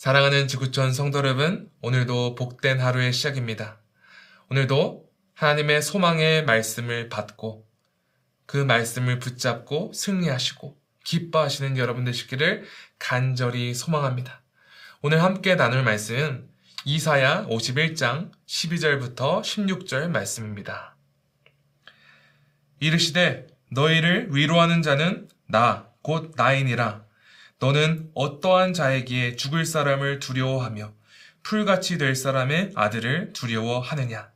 사랑하는 지구촌 성도 여러분, 오늘도 복된 하루의 시작입니다. 오늘도 하나님의 소망의 말씀을 받고 그 말씀을 붙잡고 승리하시고 기뻐하시는 여러분 되시기를 간절히 소망합니다. 오늘 함께 나눌 말씀은 이사야 51장 12절부터 16절 말씀입니다. 이르시되 너희를 위로하는 자는 나, 곧 나이니라. 너는 어떠한 자에게 죽을 사람을 두려워하며 풀같이 될 사람의 아들을 두려워하느냐?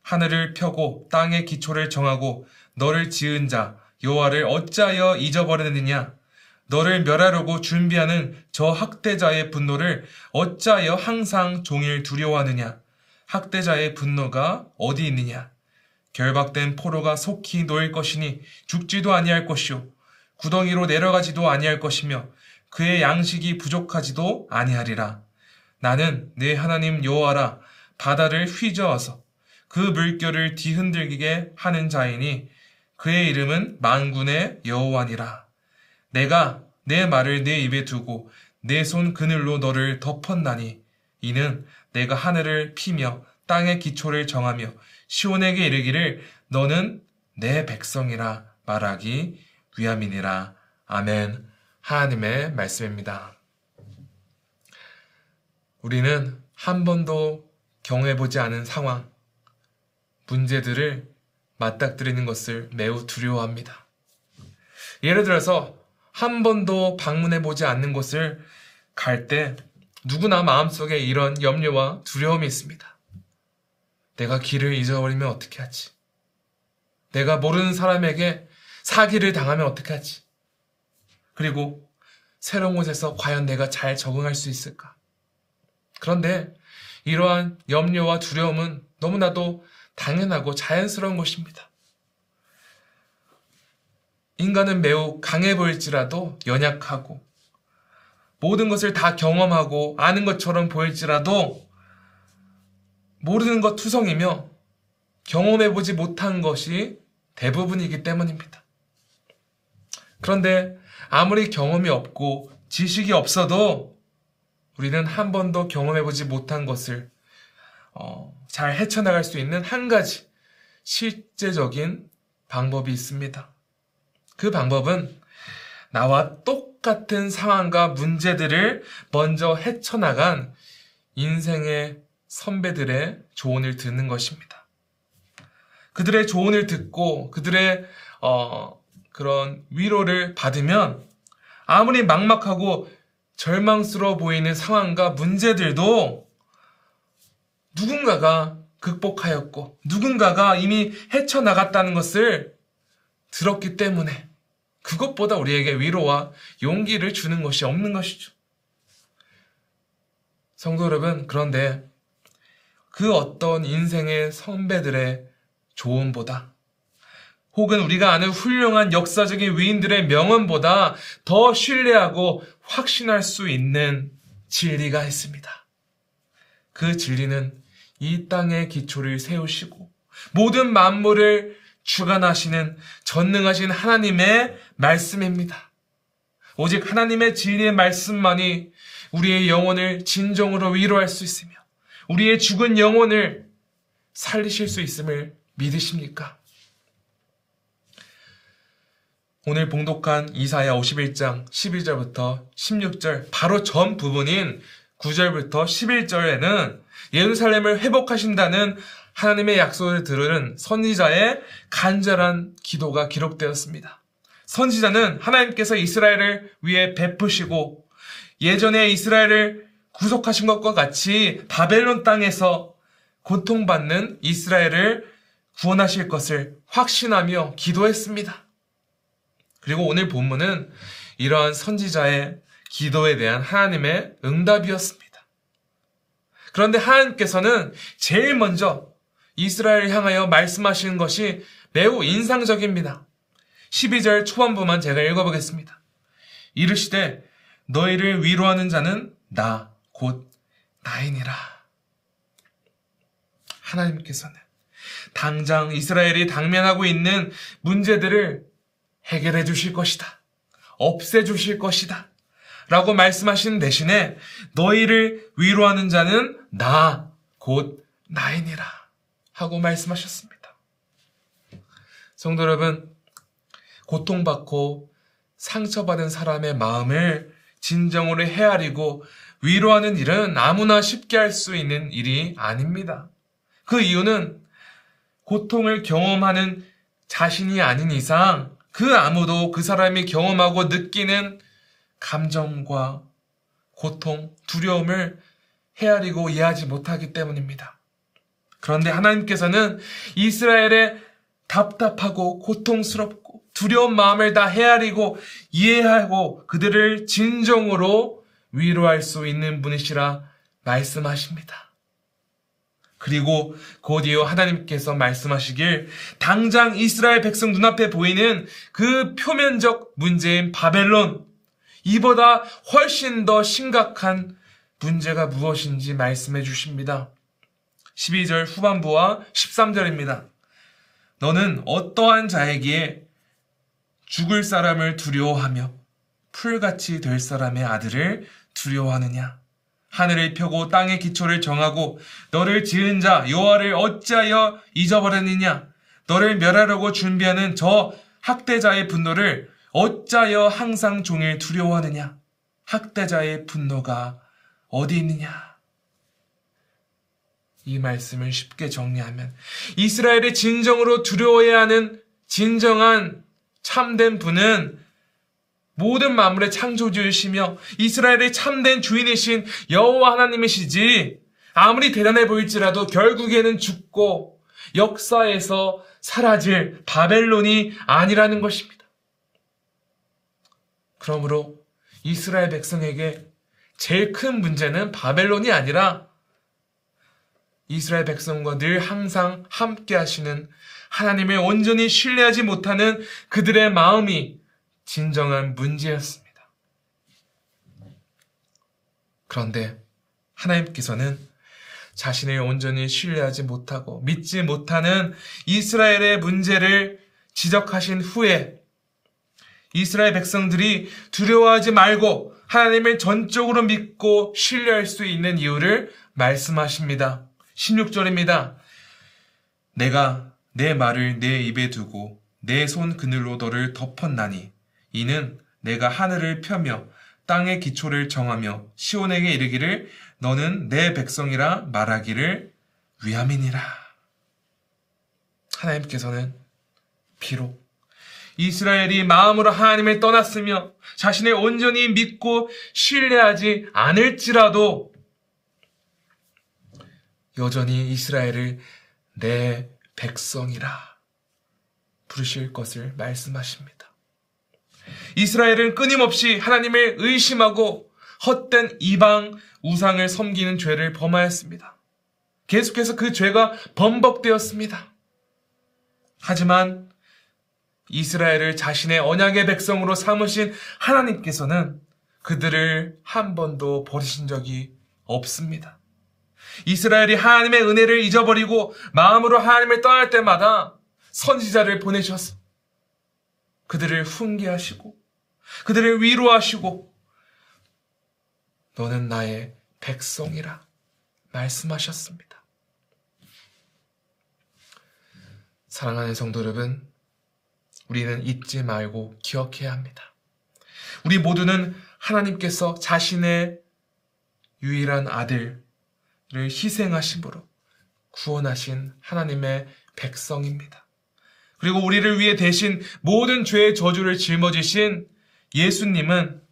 하늘을 펴고 땅의 기초를 정하고 너를 지은 자 여호와를 어찌하여 잊어버리느냐? 너를 멸하려고 준비하는 저 학대자의 분노를 어찌하여 항상 종일 두려워하느냐? 학대자의 분노가 어디 있느냐? 결박된 포로가 속히 놓일 것이니 죽지도 아니할 것이요 구덩이로 내려가지도 아니할 것이며 그의 양식이 부족하지도 아니하리라. 나는 내 하나님 여호와라 바다를 휘저어서 그 물결을 뒤흔들게 하는 자이니 그의 이름은 만군의 여호와니라. 내가 내 말을 내 입에 두고 내 손 그늘로 너를 덮었나니 이는 내가 하늘을 피며 땅의 기초를 정하며 시온에게 이르기를 너는 내 백성이라 말하기 위함이니라. 아멘. 하나님의 말씀입니다. 우리는 한 번도 경험해보지 않은 상황, 문제들을 맞닥뜨리는 것을 매우 두려워합니다. 예를 들어서 한 번도 방문해보지 않는 곳을 갈 때 누구나 마음속에 이런 염려와 두려움이 있습니다. 내가 길을 잊어버리면 어떻게 하지? 내가 모르는 사람에게 사기를 당하면 어떻게 하지? 그리고 새로운 곳에서 과연 내가 잘 적응할 수 있을까? 그런데 이러한 염려와 두려움은 너무나도 당연하고 자연스러운 것입니다. 인간은 매우 강해 보일지라도 연약하고 모든 것을 다 경험하고 아는 것처럼 보일지라도 모르는 것 투성이며 경험해보지 못한 것이 대부분이기 때문입니다. 그런데 아무리 경험이 없고 지식이 없어도 우리는 한 번도 경험해보지 못한 것을 어, 잘 헤쳐나갈 수 있는 한 가지 실제적인 방법이 있습니다. 그 방법은 나와 똑같은 상황과 문제들을 먼저 헤쳐나간 인생의 선배들의 조언을 듣는 것입니다. 그들의 조언을 듣고 그들의 어, 그런 위로를 받으면 아무리 막막하고 절망스러워 보이는 상황과 문제들도 누군가가 극복하였고 누군가가 이미 헤쳐나갔다는 것을 들었기 때문에 그것보다 우리에게 위로와 용기를 주는 것이 없는 것이죠. 성도 여러분, 그런데 그 어떤 인생의 선배들의 조언보다 혹은 우리가 아는 훌륭한 역사적인 위인들의 명언보다 더 신뢰하고 확신할 수 있는 진리가 있습니다. 그 진리는 이 땅의 기초를 세우시고 모든 만물을 주관하시는 전능하신 하나님의 말씀입니다. 오직 하나님의 진리의 말씀만이 우리의 영혼을 진정으로 위로할 수 있으며 우리의 죽은 영혼을 살리실 수 있음을 믿으십니까? 오늘 봉독한 이사야 51장 12절부터 16절 바로 전 부분인 9절부터 11절에는 예루살렘을 회복하신다는 하나님의 약속을 들은 선지자의 간절한 기도가 기록되었습니다. 선지자는 하나님께서 이스라엘을 위해 베푸시고 예전에 이스라엘을 구속하신 것과 같이 바벨론 땅에서 고통받는 이스라엘을 구원하실 것을 확신하며 기도했습니다. 그리고 오늘 본문은 이러한 선지자의 기도에 대한 하나님의 응답이었습니다. 그런데 하나님께서는 제일 먼저 이스라엘을 향하여 말씀하시는 것이 매우 인상적입니다. 12절 초반부만 제가 읽어보겠습니다. 이르시되 너희를 위로하는 자는 나, 곧 나이니라. 하나님께서는 당장 이스라엘이 당면하고 있는 문제들을 해결해 주실 것이다. 없애 주실 것이다. 라고 말씀하신 대신에 너희를 위로하는 자는 나, 곧 나이니라. 하고 말씀하셨습니다. 성도 여러분, 고통받고 상처받은 사람의 마음을 진정으로 헤아리고 위로하는 일은 아무나 쉽게 할 수 있는 일이 아닙니다. 그 이유는 고통을 경험하는 자신이 아닌 이상 그 아무도 그 사람이 경험하고 느끼는 감정과 고통, 두려움을 헤아리고 이해하지 못하기 때문입니다. 그런데 하나님께서는 이스라엘의 답답하고 고통스럽고 두려운 마음을 다 헤아리고 이해하고 그들을 진정으로 위로할 수 있는 분이시라 말씀하십니다. 그리고 곧이어 하나님께서 말씀하시길 당장 이스라엘 백성 눈앞에 보이는 그 표면적 문제인 바벨론 이보다 훨씬 더 심각한 문제가 무엇인지 말씀해 주십니다. 12절 후반부와 13절입니다. 너는 어떠한 자에게 죽을 사람을 두려워하며 풀같이 될 사람의 아들을 두려워하느냐? 하늘을 펴고 땅의 기초를 정하고 너를 지은 자 여호와를 어찌하여 잊어버렸느냐? 너를 멸하려고 준비하는 저 학대자의 분노를 어찌하여 항상 종일 두려워하느냐? 학대자의 분노가 어디 있느냐? 이 말씀을 쉽게 정리하면 이스라엘이 진정으로 두려워해야 하는 진정한 참된 분은 모든 만물의 창조주이시며 이스라엘의 참된 주인이신 여호와 하나님이시지 아무리 대단해 보일지라도 결국에는 죽고 역사에서 사라질 바벨론이 아니라는 것입니다. 그러므로 이스라엘 백성에게 제일 큰 문제는 바벨론이 아니라 이스라엘 백성과 늘 항상 함께 하시는 하나님을 온전히 신뢰하지 못하는 그들의 마음이 진정한 문제였습니다. 그런데 하나님께서는 자신을 온전히 신뢰하지 못하고 믿지 못하는 이스라엘의 문제를 지적하신 후에 이스라엘 백성들이 두려워하지 말고 하나님을 전적으로 믿고 신뢰할 수 있는 이유를 말씀하십니다. 16절입니다. 내가 내 말을 내 입에 두고 내 손 그늘로 너를 덮었나니 이는 내가 하늘을 펴며 땅의 기초를 정하며 시온에게 이르기를 너는 내 백성이라 말하기를 위함이니라. 하나님께서는 비록 이스라엘이 마음으로 하나님을 떠났으며 자신을 온전히 믿고 신뢰하지 않을지라도 여전히 이스라엘을 내 백성이라 부르실 것을 말씀하십니다. 이스라엘은 끊임없이 하나님을 의심하고 헛된 이방 우상을 섬기는 죄를 범하였습니다. 계속해서 그 죄가 번복되었습니다. 하지만 이스라엘을 자신의 언약의 백성으로 삼으신 하나님께서는 그들을 한 번도 버리신 적이 없습니다. 이스라엘이 하나님의 은혜를 잊어버리고 마음으로 하나님을 떠날 때마다 선지자를 보내셔서 그들을 훈계하시고 그들을 위로하시고 너는 나의 백성이라 말씀하셨습니다. 사랑하는 성도 여러분, 우리는 잊지 말고 기억해야 합니다. 우리 모두는 하나님께서 자신의 유일한 아들을 희생하심으로 구원하신 하나님의 백성입니다. 그리고 우리를 위해 대신 모든 죄의 저주를 짊어지신 예수님은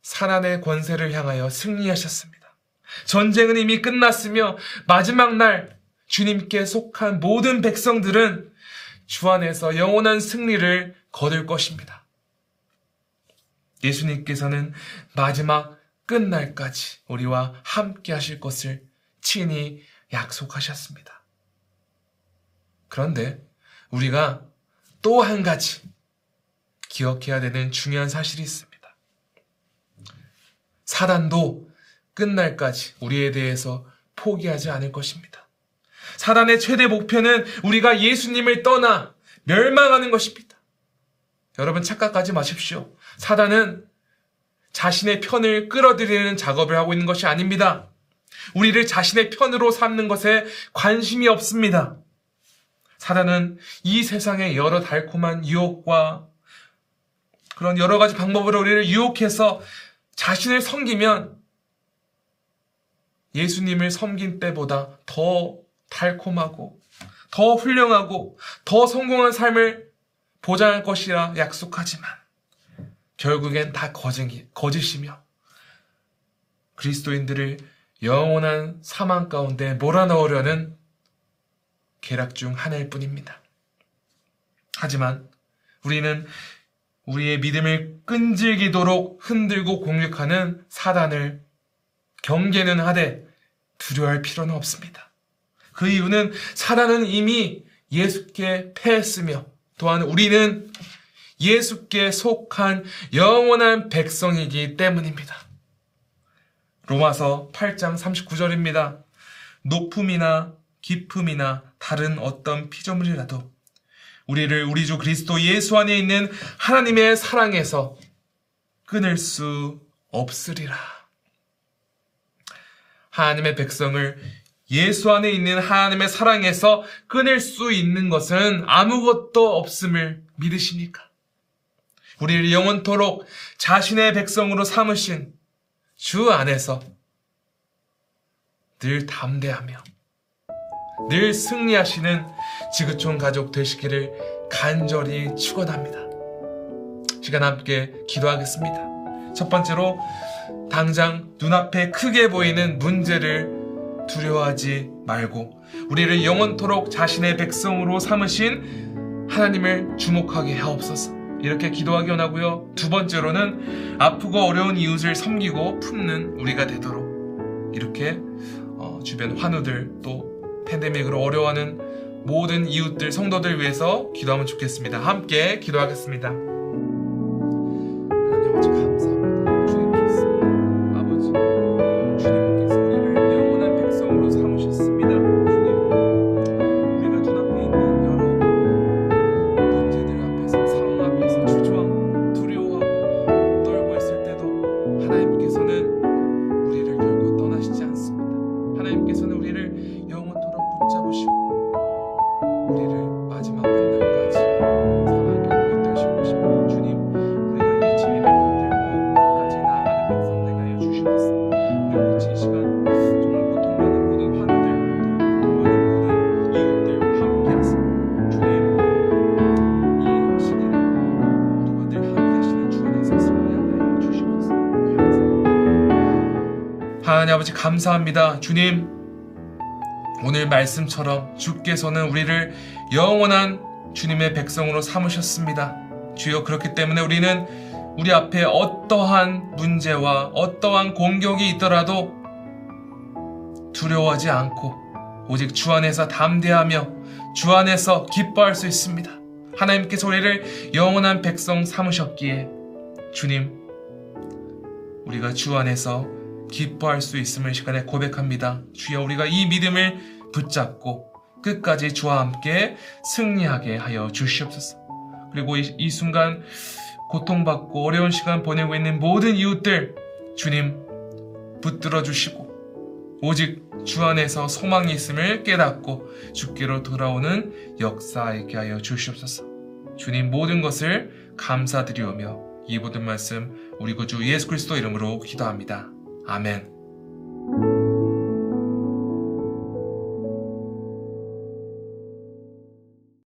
사단의 권세를 향하여 승리하셨습니다. 전쟁은 이미 끝났으며 마지막 날 주님께 속한 모든 백성들은 주 안에서 영원한 승리를 거둘 것입니다. 예수님께서는 마지막 끝날까지 우리와 함께 하실 것을 친히 약속하셨습니다. 그런데 우리가 또 한 가지 기억해야 되는 중요한 사실이 있습니다. 사단도 끝날까지 우리에 대해서 포기하지 않을 것입니다. 사단의 최대 목표는 우리가 예수님을 떠나 멸망하는 것입니다. 여러분 착각하지 마십시오. 사단은 자신의 편을 끌어들이는 작업을 하고 있는 것이 아닙니다. 우리를 자신의 편으로 삼는 것에 관심이 없습니다. 사단은 이 세상의 여러 달콤한 유혹과 그런 여러 가지 방법으로 우리를 유혹해서 자신을 섬기면 예수님을 섬긴 때보다 더 달콤하고 더 훌륭하고 더 성공한 삶을 보장할 것이라 약속하지만 결국엔 다 거짓이, 거짓이며 그리스도인들을 영원한 사망 가운데 몰아넣으려는 계략 중 하나일 뿐입니다. 하지만 우리는 우리의 믿음을 끈질기도록 흔들고 공격하는 사단을 경계는 하되 두려워할 필요는 없습니다. 그 이유는 사단은 이미 예수께 패했으며 또한 우리는 예수께 속한 영원한 백성이기 때문입니다. 로마서 8장 39절입니다. 높음이나 깊음이나 다른 어떤 피조물이라도 우리를 우리 주 그리스도 예수 안에 있는 하나님의 사랑에서 끊을 수 없으리라. 하나님의 백성을 예수 안에 있는 하나님의 사랑에서 끊을 수 있는 것은 아무것도 없음을 믿으십니까? 우리를 영원토록 자신의 백성으로 삼으신 주 안에서 늘 담대하며 늘 승리하시는 지구촌 가족 되시기를 간절히 축원합니다. 시간 함께 기도하겠습니다. 첫 번째로 당장 눈앞에 크게 보이는 문제를 두려워하지 말고 우리를 영원토록 자신의 백성으로 삼으신 하나님을 주목하게 하옵소서. 이렇게 기도하기 원하고요. 두 번째로는 아프고 어려운 이웃을 섬기고 품는 우리가 되도록 이렇게 어, 주변 환우들 또 팬데믹으로 어려워하는 모든 이웃들 성도들 위해서 기도하면 좋겠습니다. 함께 기도하겠습니다. 하나님 아버지 감사합니다. 주님, 오늘 말씀처럼 주께서는 우리를 영원한 주님의 백성으로 삼으셨습니다. 주여 그렇기 때문에 우리는 우리 앞에 어떠한 문제와 어떠한 공격이 있더라도 두려워하지 않고 오직 주 안에서 담대하며 주 안에서 기뻐할 수 있습니다. 하나님께서 우리를 영원한 백성 삼으셨기에 주님 우리가 주 안에서 기뻐할 수 있음을 시간에 고백합니다. 주여 우리가 이 믿음을 붙잡고 끝까지 주와 함께 승리하게 하여 주시옵소서. 그리고 이, 이 순간 고통받고 어려운 시간 보내고 있는 모든 이웃들 주님 붙들어 주시고 오직 주 안에서 소망이 있음을 깨닫고 주께로 돌아오는 역사 있게 하여 주시옵소서. 주님 모든 것을 감사드리오며 이 모든 말씀 우리 구주 예수 그리스도 이름으로 기도합니다. 아멘.